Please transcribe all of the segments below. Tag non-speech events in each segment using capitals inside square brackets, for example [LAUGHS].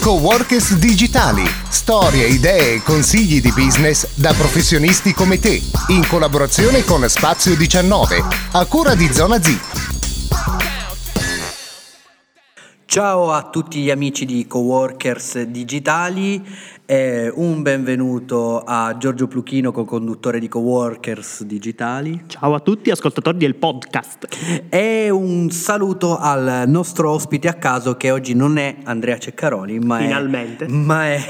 Coworkers digitali, storie, idee e consigli di business da professionisti come te, in collaborazione con Spazio 19, a cura di Zona Z. Ciao a tutti gli amici di Coworkers Digitali e un benvenuto a Giorgio Pluchino, co-conduttore di Coworkers Digitali. Ciao a tutti ascoltatori del podcast. E un saluto al nostro ospite a caso che oggi non è Andrea Ceccaroli, ma, Finalmente. È, ma è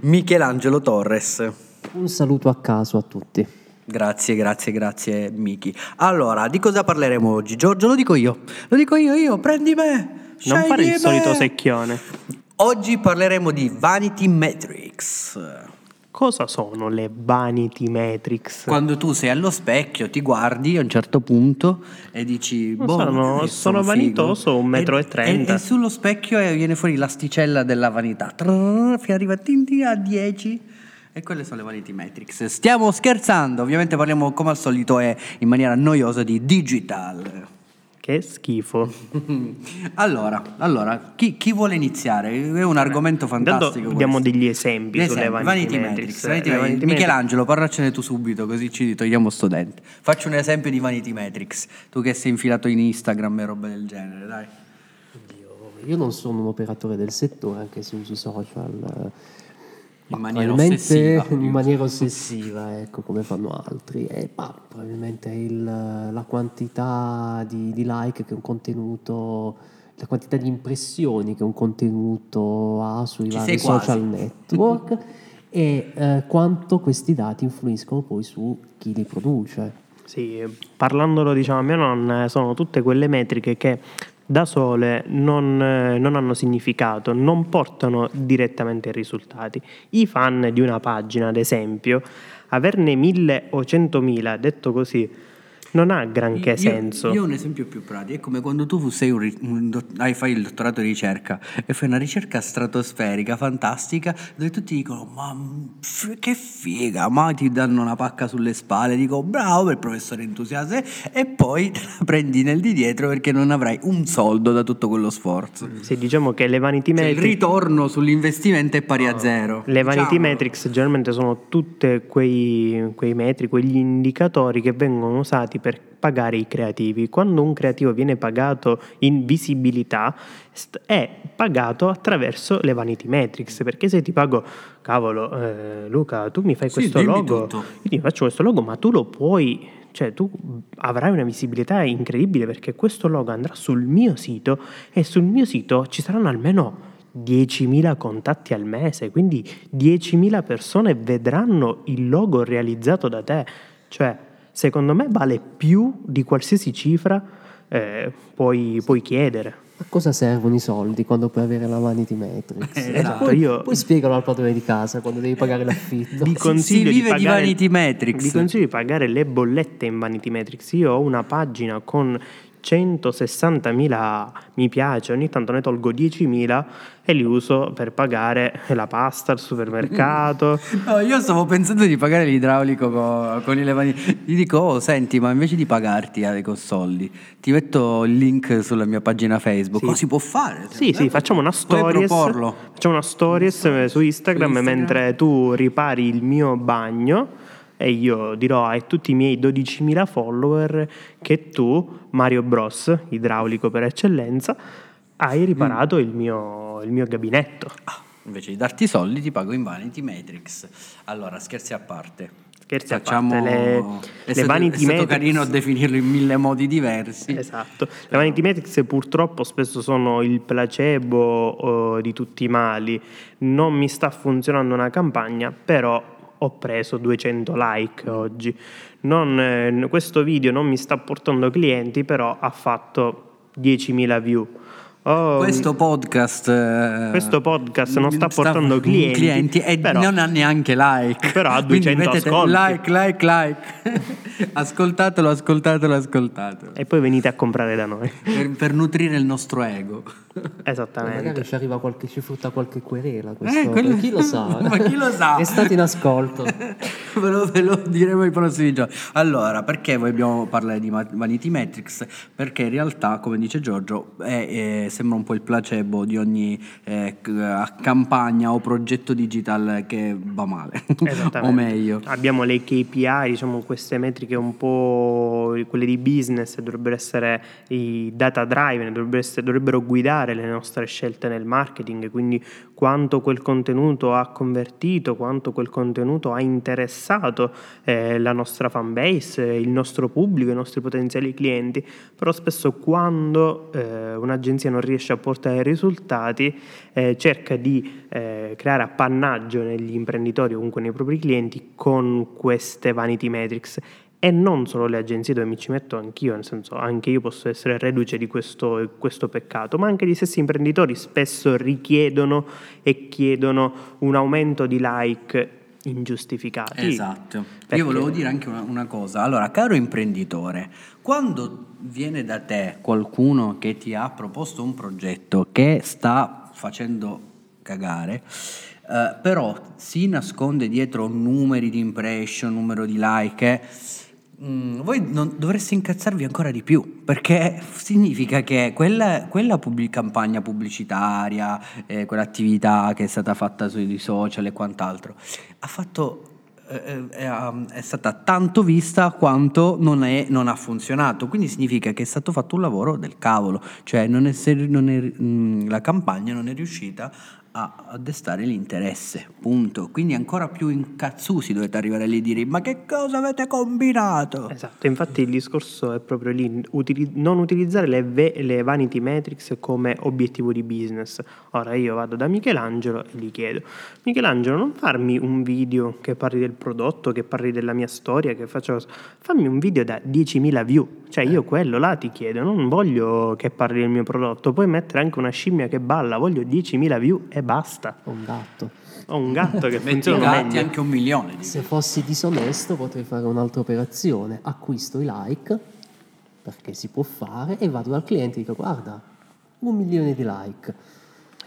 Michelangelo Torres. Un saluto a caso a tutti. Grazie, grazie, grazie Miki. Allora, di cosa parleremo oggi? Giorgio, lo dico io. Lo dico io, io, prendi me. Non fare il solito secchione. Oggi parleremo di Vanity Metrics. Cosa sono le vanity metrics? Quando tu sei allo specchio, ti guardi a un certo punto e dici: boh, sono- io sono figo." vanitoso, un metro e trenta. E, e sullo specchio eh, viene fuori l'asticella della vanità. Trrr, arriva a 10. E quelle sono le vanity metrics. Stiamo scherzando, ovviamente parliamo come al solito e in maniera noiosa di digital. Che schifo. [LAUGHS] Allora, allora chi, chi vuole iniziare? È un argomento fantastico. diamo degli esempi Gli sulle esempi, vanity, Vanity metrics. Metrics, Vanity vanity Michelangelo, parlacene tu subito, così ci togliamo sto dente. Faccio un esempio di Vanity Metrics. Tu che sei infilato in Instagram e roba del genere, dai. Io, io non sono un operatore del settore, anche se uso social. Eh, In ma maniera ossessiva. in maniera ossessiva, ecco, come fanno altri. E ma, probabilmente il- la quantità di, di like che un contenuto, la quantità di impressioni che un contenuto ha sui Ci vari social network [LAUGHS] e eh, quanto questi dati influiscono poi su chi li produce. Sì, parlandolo diciamo a me non sono tutte quelle metriche che da sole non, eh, non hanno significato, non portano direttamente ai risultati. I fan di una pagina, ad esempio, averne mille o centomila, detto così, non ha granché Io- senso. Io ho un esempio più pratico, è come quando tu sei un, un hai, fai il dottorato di ricerca e fai una ricerca stratosferica, fantastica, dove tutti dicono ma f- che figa, ma ti danno una pacca sulle spalle, dico bravo per il professore entusiasta e poi te la prendi nel di dietro perché non avrai un soldo da tutto quello sforzo. Sì, diciamo che le vanity Cioè, il metrics ritorno sull'investimento è pari a zero. Le vanity Diciamolo. metrics generalmente sono tutti quei, quei metri, quegli indicatori che vengono usati per pagare i creativi. Quando un creativo viene pagato in visibilità è pagato attraverso le vanity metrics, perché se ti pago, cavolo, eh, Luca, tu mi fai Sì, questo logo, tutto. io ti faccio questo logo, ma tu lo puoi, cioè tu avrai una visibilità incredibile perché questo logo andrà sul mio sito e sul mio sito ci saranno almeno 10.000 contatti al mese, quindi 10.000 persone vedranno il logo realizzato da te. Cioè, secondo me vale più di qualsiasi cifra eh, puoi, puoi chiedere. A cosa servono i soldi quando puoi avere la vanity metrics? Eh, Eh, esatto, poi, io- poi spiegalo al padrone di casa quando devi pagare l'affitto. Vi Si- consiglio di pagare- vanity metrics. Vi consiglio di pagare le bollette in Vanity Metrics. Io ho una pagina con 160.000 mi piace, ogni tanto ne tolgo 10.000 e li uso per pagare la pasta al supermercato. [LAUGHS] No, io stavo pensando di pagare l'idraulico co- con, i levani. Gli dico, oh, senti, ma invece di pagarti eh, con soldi, ti metto il link sulla mia pagina Facebook. Sì. Cosa si può fare? Sì, sì, facciamo una stories. Facciamo una stories su Instagram, Su Instagram. mentre tu ripari il mio bagno e io dirò a tutti i miei 12.000 follower che tu, Mario Bros, idraulico per eccellenza, hai riparato il, mio, il mio gabinetto. Ah, invece di darti i soldi, ti pago in Vanity Metrics. Allora, scherzi a parte. Scherzi a Facciamo... parte, le- è le stato, Vanity è stato Metrics- carino definirlo in mille modi diversi. Esatto. Le Vanity Metrics purtroppo spesso sono il placebo eh, di tutti i mali. Non mi sta funzionando una campagna, però ho preso 200 like oggi. Non, eh, questo video non mi sta portando clienti, però ha fatto 10.000 view. Oh, Questo podcast, eh, Questo podcast non sta portando clienti, e però- non ha neanche like. però ha [LAUGHS] Quindi 200 mettete ascolti. Like, like, like. [LAUGHS] ascoltatelo, ascoltatelo, ascoltatelo. E poi venite a comprare da noi. Per, per nutrire il nostro ego. [LAUGHS] Esattamente. Magari ci arriva qualche, ci frutta qualche querela. Questo, Eh, quello- Chi lo [LAUGHS] sa? Ma chi lo sa? È stato in ascolto. [LAUGHS] ve, lo, ve lo diremo i prossimi giorni. Allora, perché vogliamo parlare di Vanity Metrics? Perché in realtà, come dice Giorgio, è, eh, sembra un po' il placebo di ogni eh, campagna o progetto digital che va male, Esattamente. o meglio. Abbiamo le KPI, diciamo queste metriche un po' quelle di business, dovrebbero essere i data driven, dovrebbero, essere- dovrebbero guidare le nostre scelte nel marketing, quindi quanto quel contenuto ha convertito, quanto quel contenuto ha interessato eh, la nostra fan base, il nostro pubblico, i nostri potenziali clienti, però spesso quando eh, un'agenzia non riesce a portare risultati eh, cerca di eh, creare appannaggio negli imprenditori o comunque nei propri clienti con queste vanity metrics e non solo le agenzie dove mi ci metto anch'io, nel senso anche io posso essere reduce di questo, questo peccato, ma anche gli stessi imprenditori spesso richiedono e chiedono un aumento di like ingiustificati. Esatto. Perché- Io volevo dire anche una, una cosa. Allora, caro imprenditore, quando viene da te qualcuno che ti ha proposto un progetto che sta facendo cagare, eh, però si nasconde dietro numeri di impression, numero di like, eh, mm, voi non, dovreste incazzarvi ancora di più perché significa che quella, quella pubblic- campagna pubblicitaria, eh, quell'attività che è stata fatta sui social e quant'altro, fatto eh, è, è stata tanto vista quanto non, è- non ha funzionato. Quindi significa che è stato fatto un lavoro del cavolo, cioè non è non è- mm, la campagna non è riuscita a, a destare l'interesse, punto. Quindi ancora più incazzusi dovete arrivare lì e dire ma che cosa avete combinato? Esatto, infatti il discorso è proprio lì, utili- non utilizzare le, ve- le vanity metrics come obiettivo di business. Ora io vado da Michelangelo e gli chiedo, Michelangelo non farmi un video che parli del prodotto, che parli della mia storia, che faccio... Fammi un video da 10.000 view, cioè io quello là ti chiedo, non voglio che parli del mio prodotto, puoi mettere anche una scimmia che balla, voglio 10.000 view e basta. Un gatto. Ho un gatto che funziona gatti meglio. anche un milione. di- Se fossi disonesto potrei fare un'altra operazione, acquisto i like, perché si può fare, e vado dal cliente e dico guarda, un milione di like.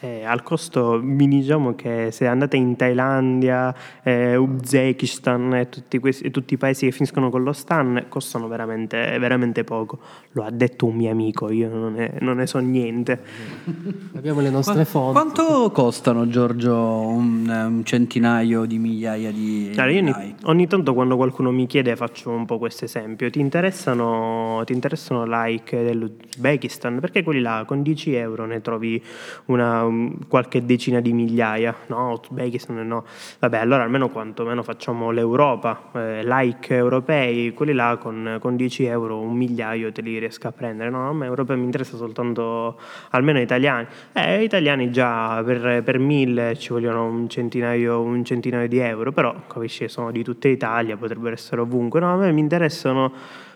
Eh, al costo, mi diciamo che se andate in Thailandia, eh, Uzbekistan e tutti, questi, e tutti i paesi che finiscono con lo stan, costano veramente, veramente poco. Lo ha detto un mio amico, io non ne, non ne so niente. [LAUGHS] Abbiamo le nostre Qua- fonti. Quanto costano, Giorgio, un, un centinaio di migliaia di Allora, io ogni, ogni tanto quando qualcuno mi chiede faccio un po' questo esempio. Ti interessano, ti interessano like dell'Uzbekistan? Perché quelli là con 10 euro ne trovi una, um, qualche decina di migliaia. No, Uzbekistan no. Vabbè, allora almeno quantomeno facciamo l'Europa. eh, like europei, quelli là con, con 10 euro un migliaio te li riesco a prendere. No, a me europei mi interessa soltanto almeno italiani. Eh, italiani già per, per mille ci vogliono un centinaio, un centinaio di euro, però capisci, sono di tutta Italia, potrebbero essere ovunque. No, a me mi interessano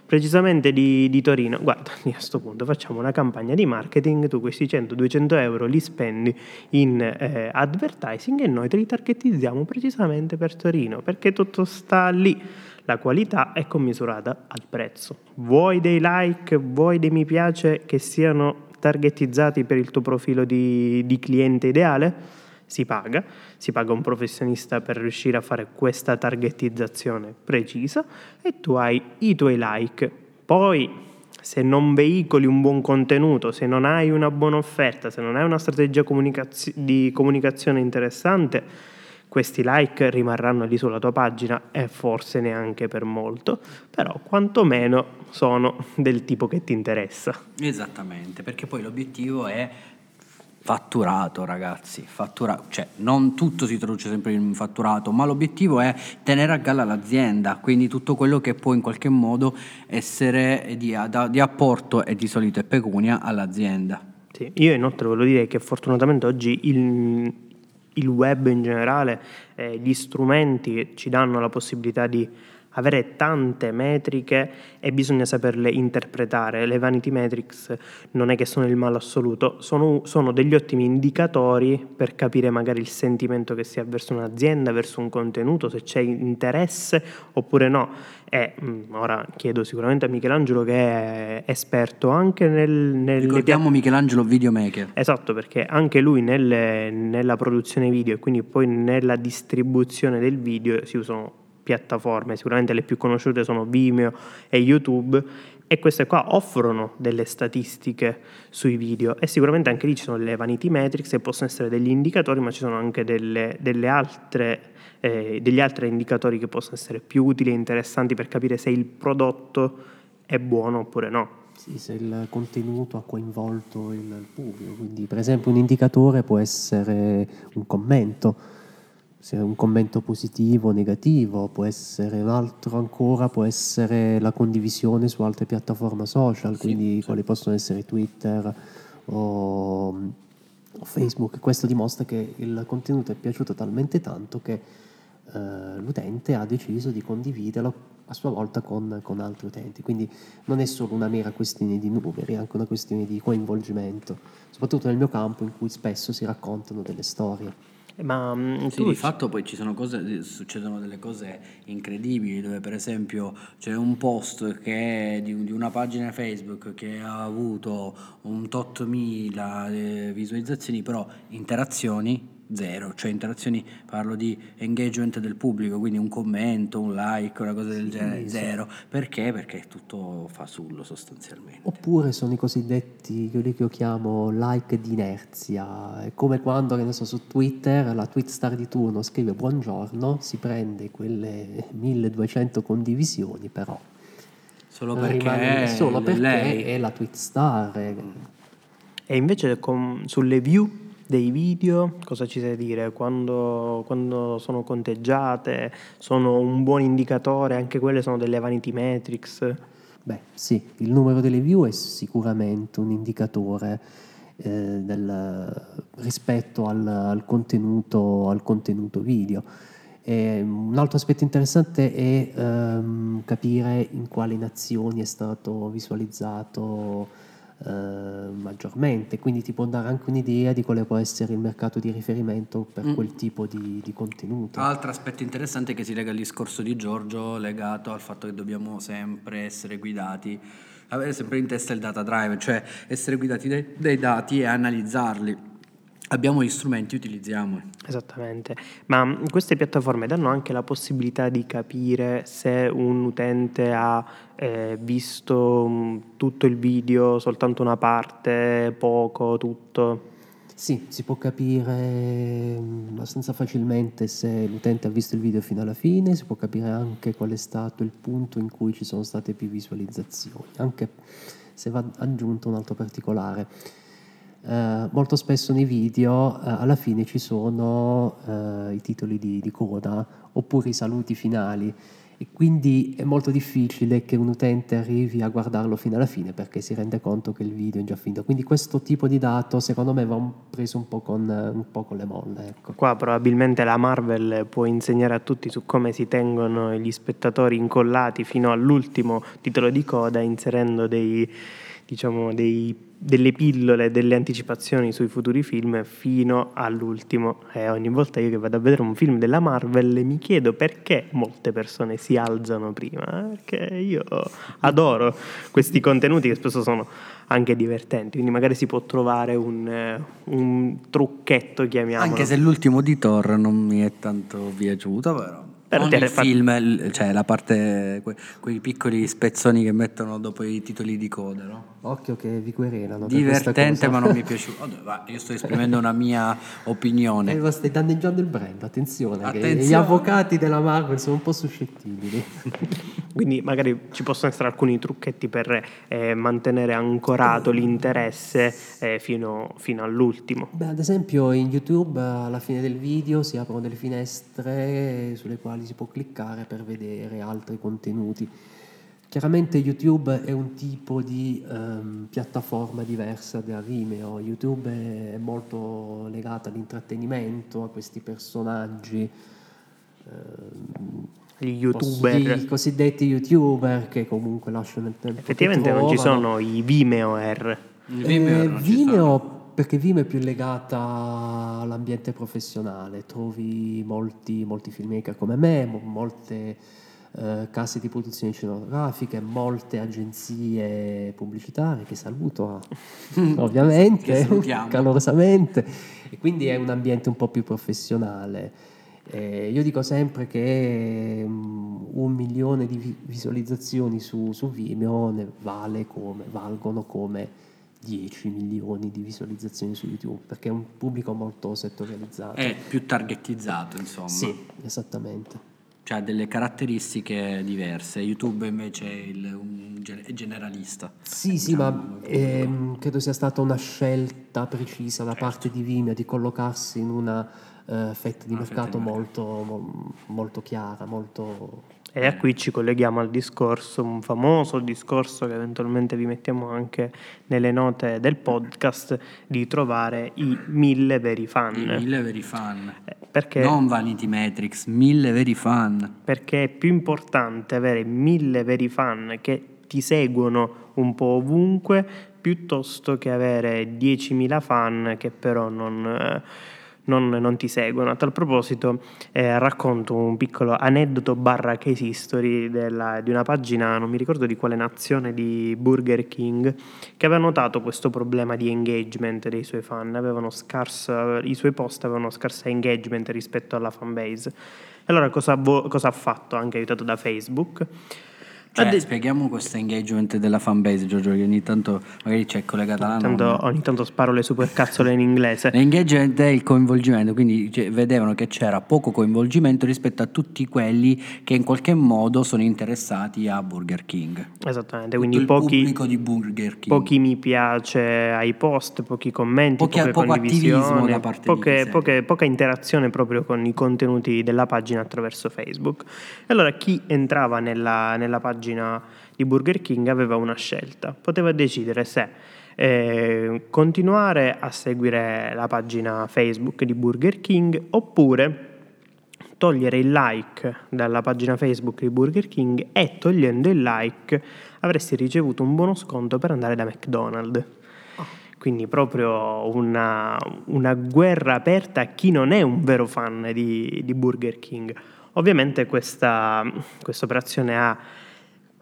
precisamente di, di Torino. Guarda, [LAUGHS] a questo punto facciamo una campagna di marketing, tu questi 100-200 euro li spendi in eh, advertising e noi te li targetizziamo precisamente per Torino, perché tutto sta lì. La qualità è commisurata al prezzo. Vuoi dei like, vuoi dei mi piace che siano targetizzati per il tuo profilo di, di cliente ideale? Si paga, si paga un professionista per riuscire a fare questa targetizzazione precisa e tu hai i tuoi like. Poi, se non veicoli un buon contenuto, se non hai una buona offerta, se non hai una strategia comunicazio- di comunicazione interessante, questi like rimarranno lì sulla tua pagina e forse neanche per molto, però quantomeno sono del tipo che ti interessa. Esattamente, perché poi l'obiettivo è fatturato, ragazzi, fatturato, cioè non tutto si traduce sempre in fatturato, ma l'obiettivo è tenere a galla l'azienda, quindi tutto quello che può in qualche modo essere di, di apporto e di solito è pecunia all'azienda. Sì, io inoltre voglio dire che fortunatamente oggi il, il web in generale, eh, gli strumenti ci danno la possibilità di avere tante metriche e bisogna saperle interpretare. Le vanity metrics non è che sono il male assoluto, sono, sono degli ottimi indicatori per capire magari il sentimento che si ha verso un'azienda, verso un contenuto, se c'è interesse oppure no. E mh, ora chiedo sicuramente a Michelangelo che è esperto anche nel, nelle Ricordiamo Michelangelo Videomaker. Esatto, perché anche lui nelle- nella produzione video e quindi poi nella distribuzione del video si usano piattaforme, sicuramente le più conosciute sono Vimeo e YouTube e queste qua offrono delle statistiche sui video e sicuramente anche lì ci sono le vanity metrics e possono essere degli indicatori, ma ci sono anche delle, delle altre, eh, degli altri indicatori che possono essere più utili e interessanti per capire se il prodotto è buono oppure no. Sì, se il contenuto ha coinvolto il, il pubblico, quindi per esempio un indicatore può essere un commento se è un commento positivo o negativo, può essere un altro ancora, può essere la condivisione su altre piattaforme social, Sì, quindi sì. quali possono essere Twitter o, o Facebook. Questo dimostra che il contenuto è piaciuto talmente tanto che eh, l'utente ha deciso di condividerlo a sua volta con, con altri utenti. Quindi non è solo una mera questione di numeri, è anche una questione di coinvolgimento, soprattutto nel mio campo in cui spesso si raccontano delle storie. Ma mm, Sì, tu di fatto poi ci sono cose, succedono delle cose incredibili dove per esempio c'è un post di, di una pagina Facebook che ha avuto un tot mila eh, visualizzazioni, però interazioni zero, cioè interazioni, parlo di engagement del pubblico, quindi un commento, un like, una cosa del genere, zero. Perché? Perché è tutto fasullo sostanzialmente. Oppure sono i cosiddetti, quelli che io chiamo like di inerzia, è come quando, che ne so, su Twitter la tweet star di turno scrive buongiorno, si prende quelle 1200 condivisioni, però Solo perché, solo perché lei è la tweet star. E invece con- sulle view dei video cosa ci sai dire? Quando, quando sono conteggiate, sono un buon indicatore, anche quelle sono delle vanity metrics. Beh, sì, il numero delle view è sicuramente un indicatore eh, del- rispetto al, al contenuto, al contenuto video. E un altro aspetto interessante è ehm, capire in quali nazioni è stato visualizzato eh, maggiormente, quindi ti può dare anche un'idea di quale può essere il mercato di riferimento per Mm. quel tipo di, di contenuto. Altro aspetto interessante che si lega al discorso di Giorgio, legato al fatto che dobbiamo sempre essere guidati, avere sempre in testa il data drive, cioè essere guidati dai, dai dati e analizzarli. Abbiamo gli strumenti, utilizziamoli. Esattamente, ma mm, queste piattaforme danno anche la possibilità di capire se un utente ha eh, visto mm, tutto il video, soltanto una parte, poco, tutto. Sì, si può capire mm, abbastanza facilmente se l'utente ha visto il video fino alla fine, si può capire anche qual è stato il punto in cui ci sono state più visualizzazioni, anche se va aggiunto un altro particolare. Eh, molto spesso nei video eh, alla fine ci sono eh, i titoli di, di coda oppure i saluti finali e quindi è molto difficile che un utente arrivi a guardarlo fino alla fine perché si rende conto che il video è già finito. Quindi questo tipo di dato secondo me va preso un po' con, eh, un po' con le molle. Ecco. Qua probabilmente la Marvel può insegnare a tutti su come si tengono gli spettatori incollati fino all'ultimo titolo di coda inserendo dei, diciamo, dei- delle pillole, delle anticipazioni sui futuri film fino all'ultimo. E ogni volta io che vado a vedere un film della Marvel mi chiedo perché molte persone si alzano prima, eh, perché io adoro questi contenuti che spesso sono anche divertenti, quindi magari si può trovare un, eh, un trucchetto, chiamiamolo. Anche se l'ultimo di Thor non mi è tanto piaciuto, però. Però Ogni fatto- film, il- cioè la parte, que- quei piccoli spezzoni che mettono dopo i titoli di coda, no? Occhio che vi querelano. per Divertente, ma non mi è [LAUGHS] piaciuto. Oddio, va, io sto esprimendo una mia opinione. Eh, ma stai danneggiando il brand, attenzione, che Attenzione. gli avvocati della Marvel sono un po' suscettibili. [LAUGHS] Quindi magari ci possono essere alcuni trucchetti per eh, mantenere ancorato l'interesse eh, fino, fino all'ultimo. Beh, ad esempio in YouTube eh, alla fine del video si aprono delle finestre sulle quali si può cliccare per vedere altri contenuti. Chiaramente YouTube è un tipo di ehm, piattaforma diversa da Vimeo. YouTube è molto legato all'intrattenimento, a questi personaggi. ehm, Gli youtuber. I cosiddetti youtuber che comunque lasciano il tempo. Effettivamente non ci sono i Vimeo R. Il Vimeo Eh, Vimeo, perché Vimeo è più legata all'ambiente professionale, trovi molti, molti filmmaker come me, mo- molte eh, case di produzione cinematografiche, molte agenzie pubblicitarie che saluto [LAUGHS] Che ovviamente [LAUGHS] calorosamente e quindi è un ambiente un po' più professionale. Eh, io dico sempre che um, un milione di vi- visualizzazioni su, su Vimeo ne vale come, valgono come 10 milioni di visualizzazioni su YouTube, perché è un pubblico molto settorializzato. È più targetizzato, insomma. Sì, esattamente. Cioè ha delle caratteristiche diverse. YouTube invece è, il- è generalista. Sì, sì, ma ehm, credo sia stata una scelta precisa da parte di Vimeo di collocarsi in una eh, fetta di Una fetta mercato mercato. molto, mo- molto chiara, molto... E a qui ci colleghiamo al discorso, un famoso discorso che eventualmente vi mettiamo anche nelle note del podcast, di trovare i mille veri fan. I mille veri fan. Eh, Perché, Non Vanity Matrix, mille veri fan. perché è più importante avere mille veri fan che ti seguono un po' ovunque piuttosto che avere 10.000 fan che però non, eh, non- non ti seguono. A tal proposito eh, racconto un piccolo aneddoto barra case history della- di una pagina, non mi ricordo di quale nazione, di Burger King, che aveva notato questo problema di engagement dei suoi fan. Avevano scarsa, I suoi post avevano scarsa engagement rispetto alla fanbase. Allora cosa, vo- cosa ha fatto, anche aiutato da Facebook? Cioè, Ha de- spieghiamo questo engagement della fanbase, Giorgio, che ogni tanto magari c'è collegata la Tanto- ogni tanto sparo le supercazzole in inglese. [LAUGHS] L'engagement è il coinvolgimento, quindi cioè, vedevano che c'era poco coinvolgimento rispetto a tutti quelli che in qualche modo sono interessati a Burger King. Esattamente, Tutto quindi pochi, pubblico di Burger King. pochi mi piace ai post, pochi commenti, Pochi- poche poco condivisioni, poche- poche- poca interazione proprio con i contenuti della pagina attraverso Facebook. E allora chi entrava nella, nella pagina di Burger King aveva una scelta, poteva decidere se eh, continuare a seguire la pagina Facebook di Burger King oppure togliere il like dalla pagina Facebook di Burger King e togliendo il like avresti ricevuto un buono sconto per andare da McDonald's. Quindi proprio una, una guerra aperta a chi non è un vero fan di, di Burger King. Ovviamente questa operazione ha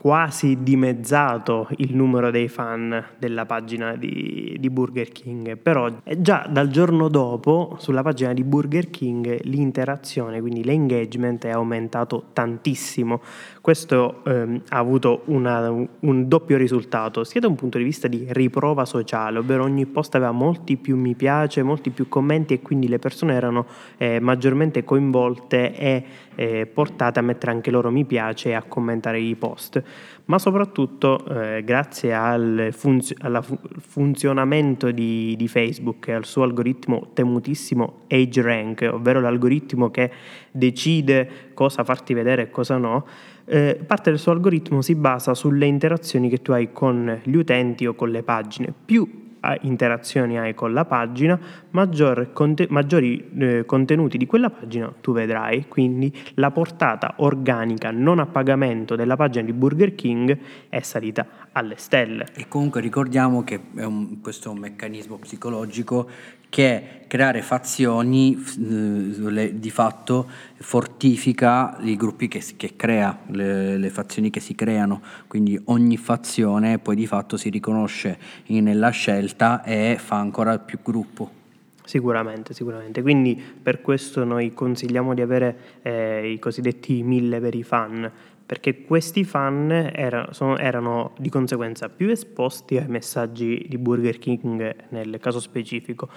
quasi dimezzato il numero dei fan della pagina di, di Burger King, però eh, già dal giorno dopo sulla pagina di Burger King l'interazione, quindi l'engagement è aumentato tantissimo. Questo ehm, ha avuto una- un doppio risultato, sia da un punto di vista di riprova sociale, ovvero ogni post aveva molti più mi piace, molti più commenti e quindi le persone erano eh, maggiormente coinvolte e eh, portate a mettere anche loro mi piace e a commentare i post. Ma soprattutto eh, grazie al alla fu- funzionamento di, di Facebook e al suo algoritmo temutissimo AgeRank, ovvero l'algoritmo che decide cosa farti vedere e cosa no, eh, parte del suo algoritmo si basa sulle interazioni che tu hai con gli utenti o con le pagine. Più interazioni hai con la pagina, maggior conte- maggiori eh, contenuti di quella pagina tu vedrai. Quindi la portata organica non a pagamento della pagina di Burger King è salita alle stelle. E comunque ricordiamo che è un- questo è un meccanismo psicologico che creare fazioni di fatto fortifica i gruppi che, che crea, le, le fazioni che si creano, quindi ogni fazione poi di fatto si riconosce nella scelta e fa ancora più gruppo. Sicuramente, sicuramente. Quindi per questo noi consigliamo di avere eh, i cosiddetti mille veri fan, perché questi fan era- sono- erano di conseguenza più esposti ai messaggi di Burger King nel caso specifico,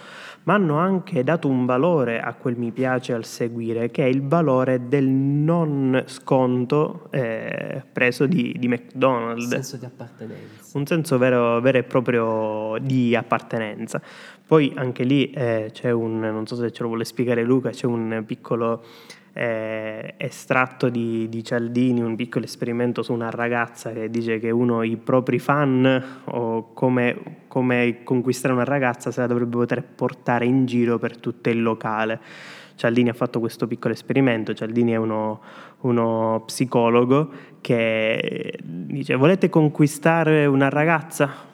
ma hanno anche dato un valore a quel mi piace al seguire, che è il valore del non sconto eh, preso di, di McDonald's senso di appartenenza. un senso vero, vero e proprio di appartenenza. Poi anche lì eh, c'è un, non so se ce lo vuole spiegare Luca, c'è un piccolo eh, estratto di, di Cialdini, un piccolo esperimento su una ragazza che dice che uno i propri fan o come, come conquistare una ragazza se la dovrebbe poter portare in giro per tutto il locale. Cialdini ha fatto questo piccolo esperimento, Cialdini è uno, uno psicologo che dice volete conquistare una ragazza?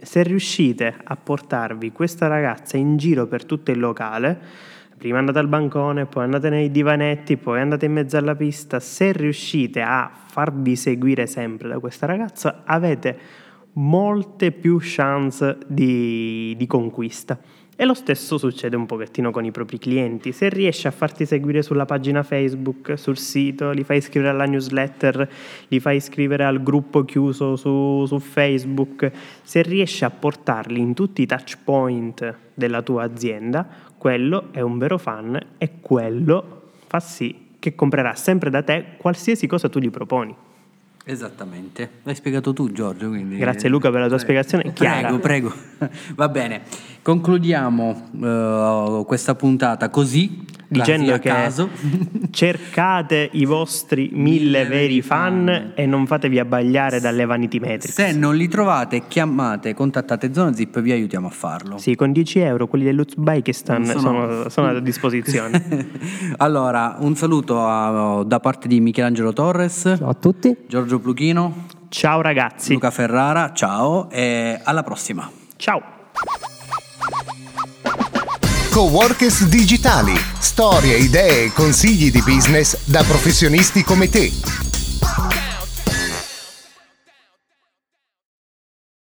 Se riuscite a portarvi questa ragazza in giro per tutto il locale, prima andate al bancone, poi andate nei divanetti, poi andate in mezzo alla pista, se riuscite a farvi seguire sempre da questa ragazza, avete molte più chance di, di conquista. E lo stesso succede un pochettino con i propri clienti. Se riesci a farti seguire sulla pagina Facebook, sul sito, li fai iscrivere alla newsletter, li fai iscrivere al gruppo chiuso su, su Facebook, se riesci a portarli in tutti i touch point della tua azienda, quello è un vero fan e quello fa sì che comprerà sempre da te qualsiasi cosa tu gli proponi. Esattamente, l'hai spiegato tu Giorgio. Quindi... Grazie Luca per la tua spiegazione chiara. Prego, prego. [LAUGHS] Va bene, concludiamo uh, questa puntata così dicendo che caso. [LAUGHS] cercate i vostri mille veri fan, fan, e non fatevi abbagliare dalle vanity metrics. Se non li trovate, chiamate, contattate Zona Zip e vi aiutiamo a farlo. Sì, con 10 euro quelli dell'Uzbekistan sono... Sono, [LAUGHS] sono a disposizione. [LAUGHS] allora, un saluto a, da parte di Michelangelo Torres. Ciao a tutti. Giorgio Pluchino. Ciao ragazzi. Luca Ferrara, ciao e alla prossima. Ciao. Coworkers Digitali. Storie, idee e consigli di business da professionisti come te.